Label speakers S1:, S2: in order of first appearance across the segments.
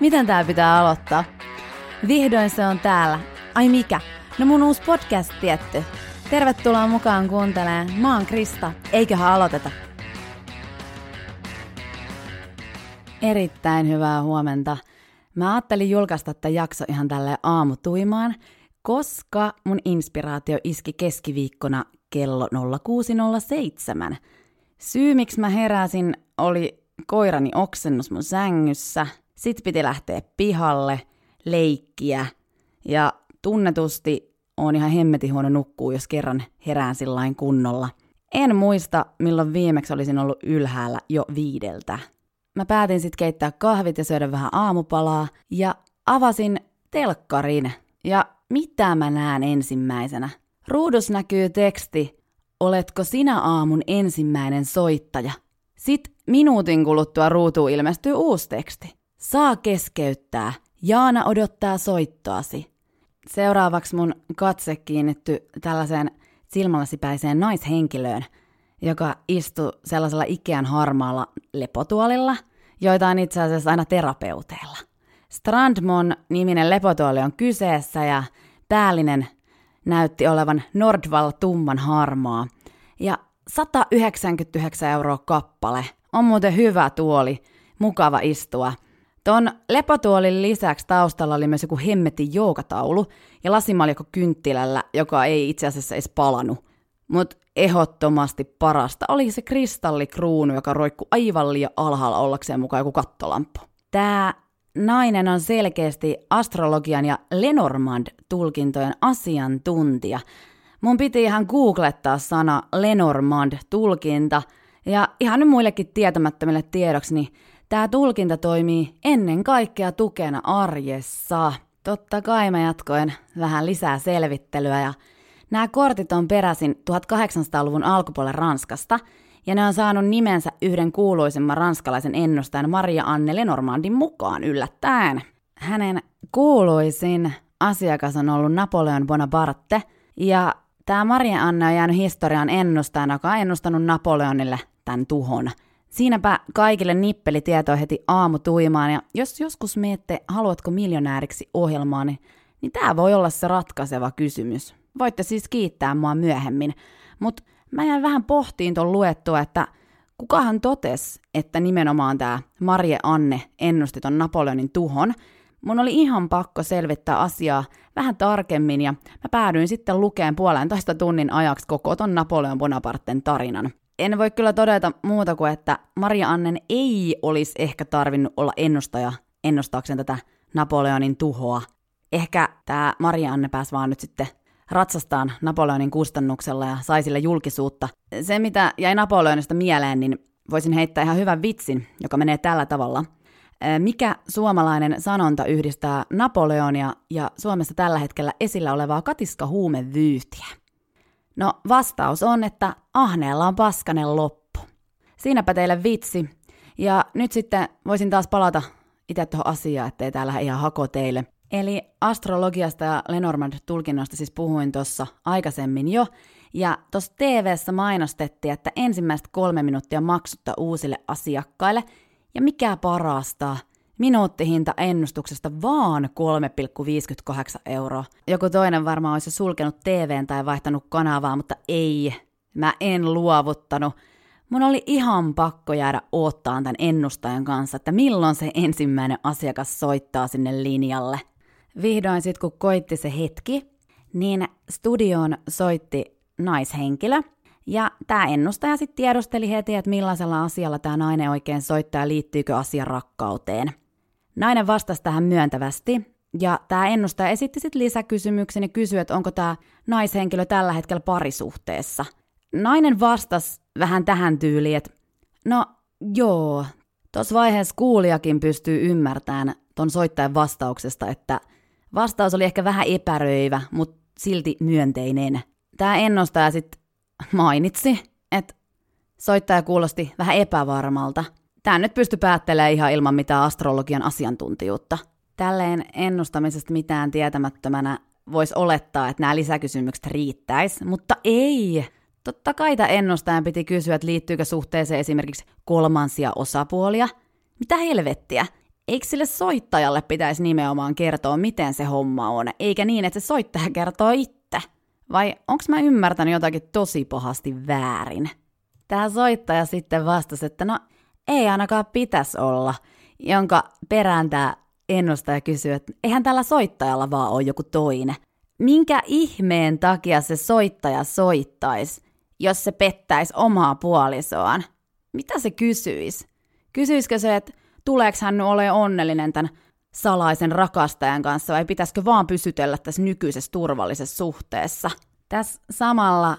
S1: Miten tää pitää aloittaa? Vihdoin se on täällä. Ai mikä? No mun uusi podcast tietty. Tervetuloa mukaan kuuntelemaan. Mä oon Krista. Eiköhän aloiteta. Erittäin hyvää huomenta. Mä ajattelin julkaista tämän jakso ihan tälle aamutuimaan, koska mun inspiraatio iski keskiviikkona kello 0607. Syy, miksi mä heräsin, oli koirani oksennus mun sängyssä. Sitten piti lähteä pihalle, leikkiä ja tunnetusti on ihan hemmetin huono nukkuu, jos kerran herään sillain kunnolla. En muista, milloin viimeksi olisin ollut ylhäällä jo viideltä. Mä päätin sitten keittää kahvit ja syödä vähän aamupalaa ja avasin telkkarin. Ja mitä mä näen ensimmäisenä? Ruudus näkyy teksti, oletko sinä aamun ensimmäinen soittaja? Sitten minuutin kuluttua ruutuun ilmestyy uusi teksti. Saa keskeyttää. Jaana odottaa soittoasi. Seuraavaksi mun katse kiinnitty tällaiseen silmälasipäiseen naishenkilöön, joka istui sellaisella Ikean harmaalla lepotuolilla, joita on itse asiassa aina terapeuteilla. Strandmon niminen lepotuoli on kyseessä ja päällinen näytti olevan Nordval tumman harmaa. Ja 199 euroa kappale. On muuten hyvä tuoli, mukava istua. Ton lepotuolin lisäksi taustalla oli myös joku hemmetin joukataulu ja lasimaljakko kynttilällä, joka ei itse asiassa edes palanut. Mutta ehdottomasti parasta oli se kristallikruunu, joka roikku aivan liian alhaalla ollakseen mukaan joku kattolamppu. Tää nainen on selkeästi astrologian ja Lenormand-tulkintojen asiantuntija. Mun piti ihan googlettaa sana Lenormand-tulkinta, ja ihan nyt muillekin tietämättömille tiedoksi, niin tämä tulkinta toimii ennen kaikkea tukena arjessa. Totta kai mä jatkoin vähän lisää selvittelyä ja nämä kortit on peräisin 1800-luvun alkupuolen Ranskasta – ja ne on saanut nimensä yhden kuuluisimman ranskalaisen ennustajan Maria Anne Lenormandin mukaan yllättäen. Hänen kuuluisin asiakas on ollut Napoleon Bonaparte, ja tämä Maria Anne on jäänyt historian ennustajana, joka on ennustanut Napoleonille tämän tuhon. Siinäpä kaikille nippeli tietoa heti aamutuimaan, ja jos joskus miette, haluatko miljonääriksi ohjelmaa, niin, niin tämä voi olla se ratkaiseva kysymys. Voitte siis kiittää mua myöhemmin, mutta mä jäin vähän pohtiin tuon luettua, että kukahan totes, että nimenomaan tämä Marie Anne ennusti ton Napoleonin tuhon. Mun oli ihan pakko selvittää asiaa vähän tarkemmin ja mä päädyin sitten lukeen puolentoista tunnin ajaksi koko ton Napoleon Bonaparten tarinan. En voi kyllä todeta muuta kuin, että Maria Annen ei olisi ehkä tarvinnut olla ennustaja ennustaakseen tätä Napoleonin tuhoa. Ehkä tämä Maria Anne pääsi vaan nyt sitten ratsastaan Napoleonin kustannuksella ja sai sille julkisuutta. Se, mitä jäi Napoleonista mieleen, niin voisin heittää ihan hyvän vitsin, joka menee tällä tavalla. Mikä suomalainen sanonta yhdistää Napoleonia ja Suomessa tällä hetkellä esillä olevaa katiska huumevyyhtiä? No vastaus on, että ahneella on paskanen loppu. Siinäpä teille vitsi. Ja nyt sitten voisin taas palata itse tuohon asiaan, ettei täällä ihan hako teille – Eli astrologiasta ja Lenormand-tulkinnosta siis puhuin tuossa aikaisemmin jo, ja tuossa TV-ssä mainostettiin, että ensimmäistä kolme minuuttia maksutta uusille asiakkaille, ja mikä parasta, minuuttihinta ennustuksesta vaan 3,58 euroa. Joku toinen varmaan olisi sulkenut TVn tai vaihtanut kanavaa, mutta ei, mä en luovuttanut. Mun oli ihan pakko jäädä oottaan tämän ennustajan kanssa, että milloin se ensimmäinen asiakas soittaa sinne linjalle vihdoin sitten kun koitti se hetki, niin studioon soitti naishenkilö. Ja tämä ennustaja sitten tiedosteli heti, että millaisella asialla tämä nainen oikein soittaa ja liittyykö asia rakkauteen. Nainen vastasi tähän myöntävästi, ja tämä ennustaja esitti sitten lisäkysymyksen ja kysyi, että onko tämä naishenkilö tällä hetkellä parisuhteessa. Nainen vastasi vähän tähän tyyliin, että no joo, tuossa vaiheessa kuulijakin pystyy ymmärtämään ton soittajan vastauksesta, että Vastaus oli ehkä vähän epäröivä, mutta silti myönteinen. Tämä ennustaja sitten mainitsi, että soittaja kuulosti vähän epävarmalta. Tämä nyt pysty päättelemään ihan ilman mitään astrologian asiantuntijuutta. Tälleen ennustamisesta mitään tietämättömänä voisi olettaa, että nämä lisäkysymykset riittäisi, mutta ei. Totta kai tämä ennustajan piti kysyä, että liittyykö suhteeseen esimerkiksi kolmansia osapuolia. Mitä helvettiä? eikö sille soittajalle pitäisi nimenomaan kertoa, miten se homma on, eikä niin, että se soittaja kertoo itse? Vai onko mä ymmärtänyt jotakin tosi pahasti väärin? Tämä soittaja sitten vastasi, että no ei ainakaan pitäisi olla, jonka perään tämä ennustaja kysyy, että eihän tällä soittajalla vaan ole joku toinen. Minkä ihmeen takia se soittaja soittaisi, jos se pettäisi omaa puolisoaan? Mitä se kysyisi? Kysyisikö se, että tuleeko hän ole onnellinen tämän salaisen rakastajan kanssa vai pitäisikö vaan pysytellä tässä nykyisessä turvallisessa suhteessa? Tässä samalla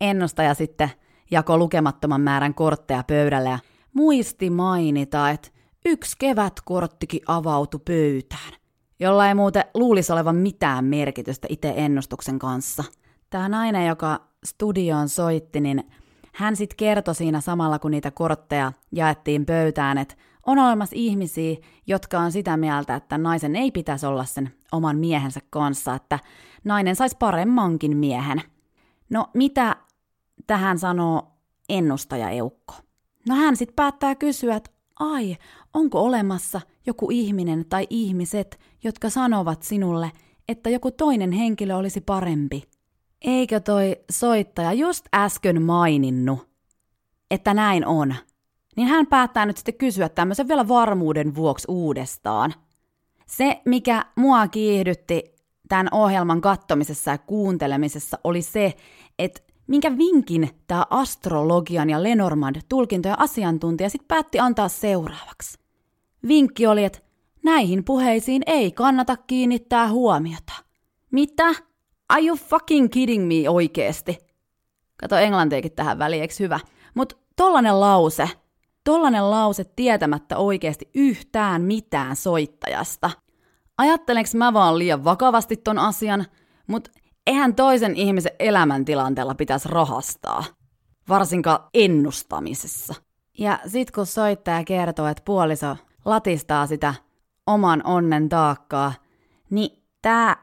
S1: ennustaja sitten jako lukemattoman määrän kortteja pöydälle ja muisti mainita, että yksi kevätkorttikin avautui pöytään, jolla ei muuten luulisi olevan mitään merkitystä itse ennustuksen kanssa. Tämä nainen, joka studioon soitti, niin hän sitten kertoi siinä samalla, kun niitä kortteja jaettiin pöytään, että on olemassa ihmisiä, jotka on sitä mieltä, että naisen ei pitäisi olla sen oman miehensä kanssa, että nainen saisi paremmankin miehen. No mitä tähän sanoo ennustaja Eukko? No hän sitten päättää kysyä, että ai, onko olemassa joku ihminen tai ihmiset, jotka sanovat sinulle, että joku toinen henkilö olisi parempi? Eikö toi soittaja just äsken maininnut, että näin on? Niin hän päättää nyt sitten kysyä tämmöisen vielä varmuuden vuoksi uudestaan. Se, mikä mua kiihdytti tämän ohjelman kattomisessa ja kuuntelemisessa, oli se, että minkä vinkin tämä astrologian ja Lenormand tulkintojen asiantuntija sitten päätti antaa seuraavaksi. Vinkki oli, että näihin puheisiin ei kannata kiinnittää huomiota. Mitä? Are you fucking kidding me oikeesti? Kato englantiakin tähän väliin, eikö hyvä? Mut tollanen lause, tollanen lause tietämättä oikeasti yhtään mitään soittajasta. Ajattelenko mä vaan liian vakavasti ton asian, mutta eihän toisen ihmisen elämäntilanteella pitäisi rahastaa, varsinkaan ennustamisessa. Ja sit kun soittaja kertoo, että puoliso latistaa sitä oman onnen taakkaa, niin tämä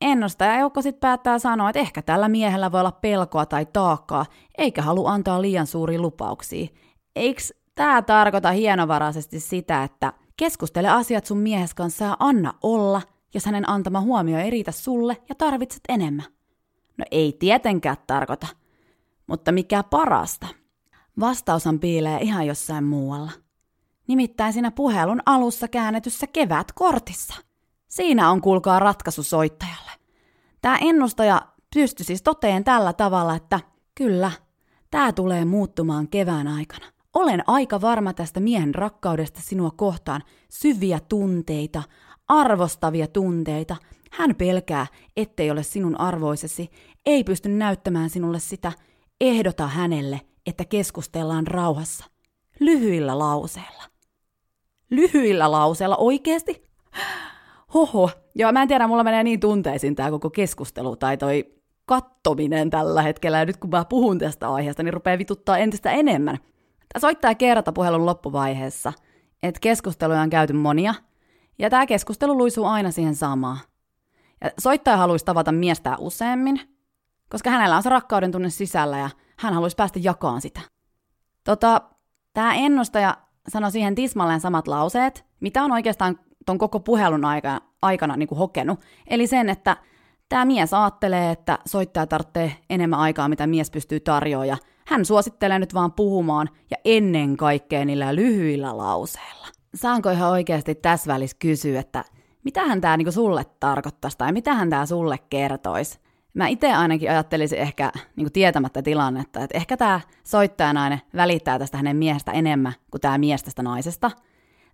S1: ennustaja joukko sitten päättää sanoa, että ehkä tällä miehellä voi olla pelkoa tai taakkaa, eikä halua antaa liian suuria lupauksia. Eikö tämä tarkoita hienovaraisesti sitä, että keskustele asiat sun miehes kanssa ja anna olla – jos hänen antama huomio ei riitä sulle ja tarvitset enemmän. No ei tietenkään tarkoita, mutta mikä parasta? Vastaushan piilee ihan jossain muualla. Nimittäin siinä puhelun alussa käännetyssä kevätkortissa. Siinä on kuulkaa ratkaisu soittajalle. Tämä ennustaja pystyi siis toteen tällä tavalla, että kyllä, tämä tulee muuttumaan kevään aikana. Olen aika varma tästä miehen rakkaudesta sinua kohtaan, syviä tunteita, arvostavia tunteita. Hän pelkää, ettei ole sinun arvoisesi, ei pysty näyttämään sinulle sitä. Ehdota hänelle, että keskustellaan rauhassa. Lyhyillä lauseilla. Lyhyillä lauseilla oikeasti? Hoho, joo mä en tiedä, mulla menee niin tunteisiin tämä koko keskustelu tai toi kattominen tällä hetkellä, ja nyt kun mä puhun tästä aiheesta, niin rupeaa vituttaa entistä enemmän. Tämä soittaa kerta puhelun loppuvaiheessa, että keskusteluja on käyty monia – ja tämä keskustelu luisuu aina siihen samaan. Ja soittaja haluaisi tavata miestä useammin, koska hänellä on se rakkauden tunne sisällä ja hän haluaisi päästä jakaan sitä. Tota, tämä ennustaja sanoi siihen tismalleen samat lauseet, mitä on oikeastaan ton koko puhelun aikana, aikana niin kuin hokenut. Eli sen, että tämä mies ajattelee, että soittaja tarvitsee enemmän aikaa, mitä mies pystyy tarjoamaan, ja hän suosittelee nyt vaan puhumaan, ja ennen kaikkea niillä lyhyillä lauseilla saanko ihan oikeasti tässä välissä kysyä, että mitähän tämä niinku sulle tarkoittaisi tai mitähän tämä sulle kertoisi? Mä itse ainakin ajattelisin ehkä niinku tietämättä tilannetta, että ehkä tämä soittajanainen välittää tästä hänen miehestä enemmän kuin tämä mies tästä naisesta.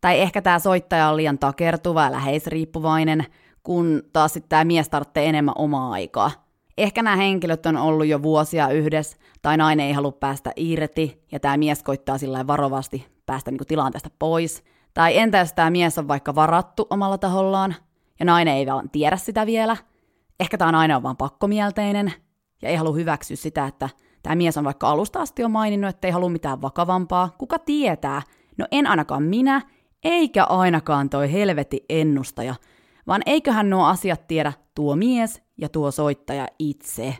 S1: Tai ehkä tämä soittaja on liian takertuva ja läheisriippuvainen, kun taas sitten tämä mies tarvitsee enemmän omaa aikaa. Ehkä nämä henkilöt on ollut jo vuosia yhdessä, tai nainen ei halua päästä irti, ja tämä mies koittaa sillä varovasti päästä niinku tilanteesta pois. Tai entä jos tämä mies on vaikka varattu omalla tahollaan, ja nainen ei vaan tiedä sitä vielä. Ehkä tämä nainen on vaan pakkomielteinen, ja ei halua hyväksyä sitä, että tämä mies on vaikka alusta asti jo maininnut, että ei halua mitään vakavampaa. Kuka tietää? No en ainakaan minä, eikä ainakaan toi helvetti ennustaja, vaan eiköhän nuo asiat tiedä tuo mies ja tuo soittaja itse.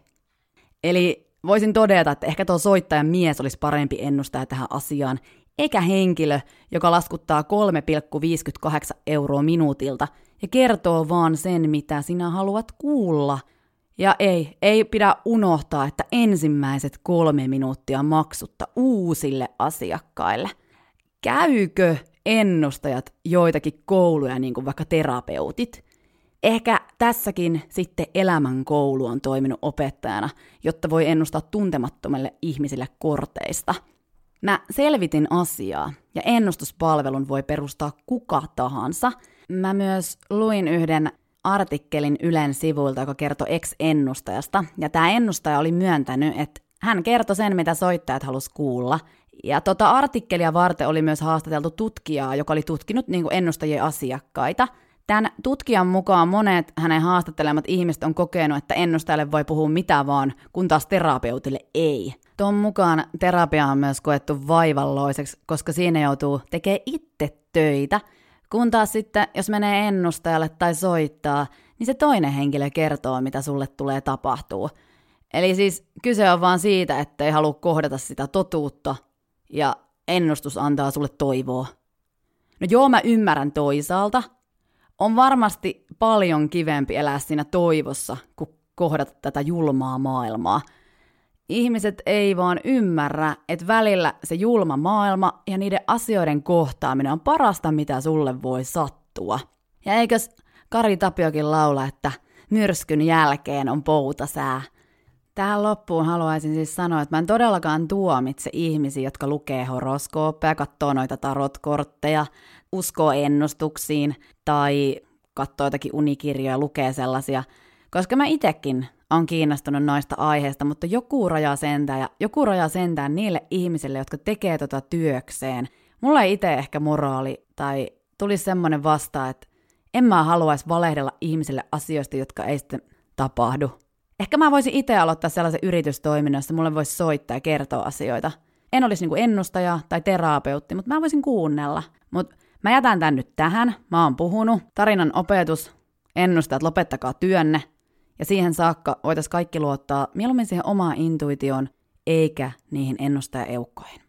S1: Eli voisin todeta, että ehkä tuo soittajan mies olisi parempi ennustaja tähän asiaan, eikä henkilö, joka laskuttaa 3,58 euroa minuutilta ja kertoo vaan sen, mitä sinä haluat kuulla. Ja ei, ei pidä unohtaa, että ensimmäiset kolme minuuttia maksutta uusille asiakkaille. Käykö ennustajat joitakin kouluja, niin kuin vaikka terapeutit? Ehkä tässäkin sitten elämän koulu on toiminut opettajana, jotta voi ennustaa tuntemattomille ihmisille korteista – Mä selvitin asiaa, ja ennustuspalvelun voi perustaa kuka tahansa. Mä myös luin yhden artikkelin Ylen sivuilta, joka kertoi ex-ennustajasta, ja tämä ennustaja oli myöntänyt, että hän kertoi sen, mitä soittajat halus kuulla. Ja tota artikkelia varten oli myös haastateltu tutkijaa, joka oli tutkinut niin ennustajien asiakkaita. Tämän tutkijan mukaan monet hänen haastattelemat ihmiset on kokenut, että ennustajalle voi puhua mitä vaan, kun taas terapeutille ei. Tuon mukaan terapia on myös koettu vaivalloiseksi, koska siinä joutuu tekemään itse töitä, kun taas sitten, jos menee ennustajalle tai soittaa, niin se toinen henkilö kertoo, mitä sulle tulee tapahtuu. Eli siis kyse on vaan siitä, että ei halua kohdata sitä totuutta, ja ennustus antaa sulle toivoa. No joo, mä ymmärrän toisaalta. On varmasti paljon kivempi elää siinä toivossa, kuin kohdata tätä julmaa maailmaa – Ihmiset ei vaan ymmärrä, että välillä se julma maailma ja niiden asioiden kohtaaminen on parasta, mitä sulle voi sattua. Ja eikös Kari Tapiokin laula, että myrskyn jälkeen on poutasää. Tähän loppuun haluaisin siis sanoa, että mä en todellakaan tuomitse ihmisiä, jotka lukee horoskooppeja, katsoo noita tarotkortteja, uskoo ennustuksiin tai katsoo jotakin unikirjoja, lukee sellaisia, koska mä itekin on kiinnostunut noista aiheista, mutta joku raja sentään ja joku raja sentään niille ihmisille, jotka tekee tota työkseen. Mulla ei itse ehkä moraali tai tuli semmoinen vasta, että en mä haluaisi valehdella ihmisille asioista, jotka ei sitten tapahdu. Ehkä mä voisin itse aloittaa sellaisen yritystoiminnan, jossa mulle voisi soittaa ja kertoa asioita. En olisi niinku ennustaja tai terapeutti, mutta mä voisin kuunnella. Mutta mä jätän tän nyt tähän. Mä oon puhunut. Tarinan opetus. Ennustajat, lopettakaa työnne. Ja siihen saakka voitaisiin kaikki luottaa mieluummin siihen omaan intuitioon, eikä niihin ennustajaeukkoihin.